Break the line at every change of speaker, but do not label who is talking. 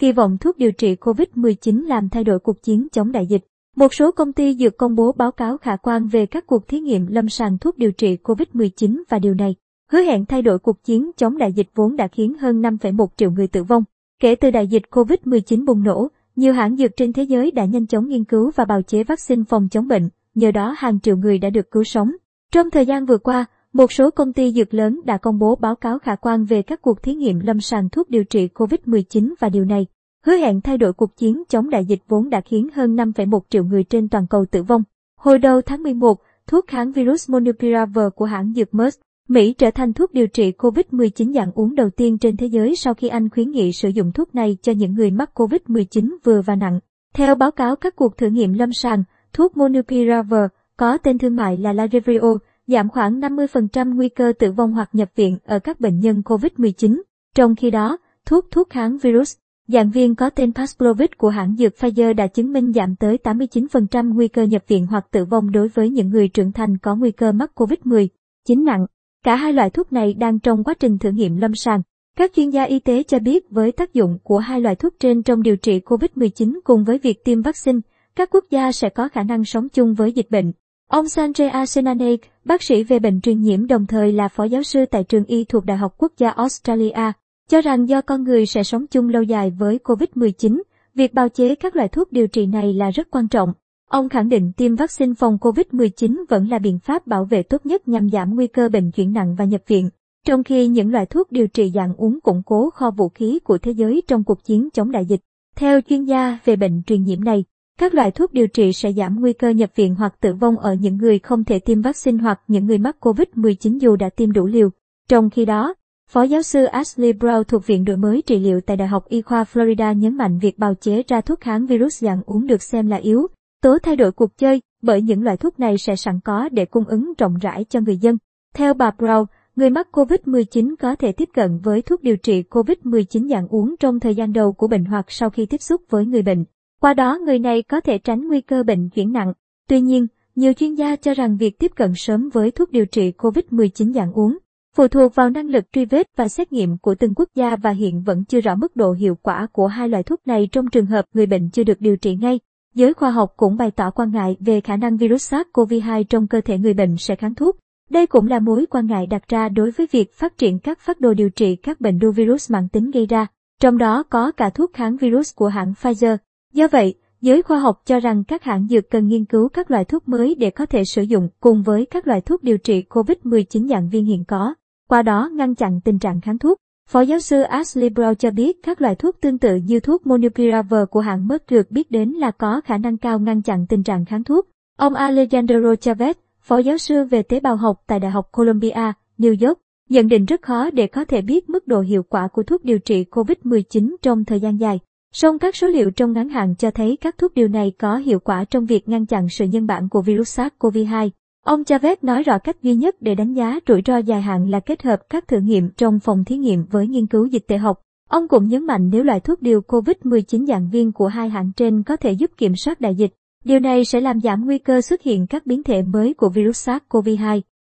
kỳ vọng thuốc điều trị COVID-19 làm thay đổi cuộc chiến chống đại dịch. Một số công ty dược công bố báo cáo khả quan về các cuộc thí nghiệm lâm sàng thuốc điều trị COVID-19 và điều này hứa hẹn thay đổi cuộc chiến chống đại dịch vốn đã khiến hơn 5,1 triệu người tử vong. Kể từ đại dịch COVID-19 bùng nổ, nhiều hãng dược trên thế giới đã nhanh chóng nghiên cứu và bào chế vaccine phòng chống bệnh, nhờ đó hàng triệu người đã được cứu sống. Trong thời gian vừa qua, một số công ty dược lớn đã công bố báo cáo khả quan về các cuộc thí nghiệm lâm sàng thuốc điều trị COVID-19 và điều này hứa hẹn thay đổi cuộc chiến chống đại dịch vốn đã khiến hơn 5,1 triệu người trên toàn cầu tử vong. Hồi đầu tháng 11, thuốc kháng virus Monupiravir của hãng dược Merck, Mỹ trở thành thuốc điều trị COVID-19 dạng uống đầu tiên trên thế giới sau khi Anh khuyến nghị sử dụng thuốc này cho những người mắc COVID-19 vừa và nặng. Theo báo cáo các cuộc thử nghiệm lâm sàng, thuốc Monupiravir có tên thương mại là Lagevrio, giảm khoảng 50% nguy cơ tử vong hoặc nhập viện ở các bệnh nhân COVID-19. Trong khi đó, thuốc thuốc kháng virus Dạng viên có tên Paxlovid của hãng dược Pfizer đã chứng minh giảm tới 89% nguy cơ nhập viện hoặc tử vong đối với những người trưởng thành có nguy cơ mắc COVID-19 nặng. Cả hai loại thuốc này đang trong quá trình thử nghiệm lâm sàng. Các chuyên gia y tế cho biết với tác dụng của hai loại thuốc trên trong điều trị COVID-19 cùng với việc tiêm vaccine, các quốc gia sẽ có khả năng sống chung với dịch bệnh. Ông Sanjay Asenanek, bác sĩ về bệnh truyền nhiễm đồng thời là phó giáo sư tại trường y thuộc Đại học Quốc gia Australia, cho rằng do con người sẽ sống chung lâu dài với COVID-19, việc bào chế các loại thuốc điều trị này là rất quan trọng. Ông khẳng định tiêm vaccine phòng COVID-19 vẫn là biện pháp bảo vệ tốt nhất nhằm giảm nguy cơ bệnh chuyển nặng và nhập viện, trong khi những loại thuốc điều trị dạng uống củng cố kho vũ khí của thế giới trong cuộc chiến chống đại dịch. Theo chuyên gia về bệnh truyền nhiễm này, các loại thuốc điều trị sẽ giảm nguy cơ nhập viện hoặc tử vong ở những người không thể tiêm vaccine hoặc những người mắc COVID-19 dù đã tiêm đủ liều. Trong khi đó, Phó giáo sư Ashley Brown thuộc Viện Đổi mới trị liệu tại Đại học Y khoa Florida nhấn mạnh việc bào chế ra thuốc kháng virus dạng uống được xem là yếu, tố thay đổi cuộc chơi, bởi những loại thuốc này sẽ sẵn có để cung ứng rộng rãi cho người dân. Theo bà Brown, người mắc COVID-19 có thể tiếp cận với thuốc điều trị COVID-19 dạng uống trong thời gian đầu của bệnh hoặc sau khi tiếp xúc với người bệnh. Qua đó người này có thể tránh nguy cơ bệnh chuyển nặng. Tuy nhiên, nhiều chuyên gia cho rằng việc tiếp cận sớm với thuốc điều trị COVID-19 dạng uống phụ thuộc vào năng lực truy vết và xét nghiệm của từng quốc gia và hiện vẫn chưa rõ mức độ hiệu quả của hai loại thuốc này trong trường hợp người bệnh chưa được điều trị ngay. Giới khoa học cũng bày tỏ quan ngại về khả năng virus SARS-CoV-2 trong cơ thể người bệnh sẽ kháng thuốc. Đây cũng là mối quan ngại đặt ra đối với việc phát triển các phác đồ điều trị các bệnh đu virus mạng tính gây ra, trong đó có cả thuốc kháng virus của hãng Pfizer. Do vậy, giới khoa học cho rằng các hãng dược cần nghiên cứu các loại thuốc mới để có thể sử dụng cùng với các loại thuốc điều trị COVID-19 dạng viên hiện có qua đó ngăn chặn tình trạng kháng thuốc. Phó giáo sư Ashley Brown cho biết các loại thuốc tương tự như thuốc Monupiravir của hãng Merck được biết đến là có khả năng cao ngăn chặn tình trạng kháng thuốc. Ông Alejandro Chavez, phó giáo sư về tế bào học tại Đại học Columbia, New York, nhận định rất khó để có thể biết mức độ hiệu quả của thuốc điều trị COVID-19 trong thời gian dài. Song các số liệu trong ngắn hạn cho thấy các thuốc điều này có hiệu quả trong việc ngăn chặn sự nhân bản của virus SARS-CoV-2. Ông Chavez nói rõ cách duy nhất để đánh giá rủi ro dài hạn là kết hợp các thử nghiệm trong phòng thí nghiệm với nghiên cứu dịch tễ học. Ông cũng nhấn mạnh nếu loại thuốc điều COVID-19 dạng viên của hai hãng trên có thể giúp kiểm soát đại dịch, điều này sẽ làm giảm nguy cơ xuất hiện các biến thể mới của virus SARS-CoV-2.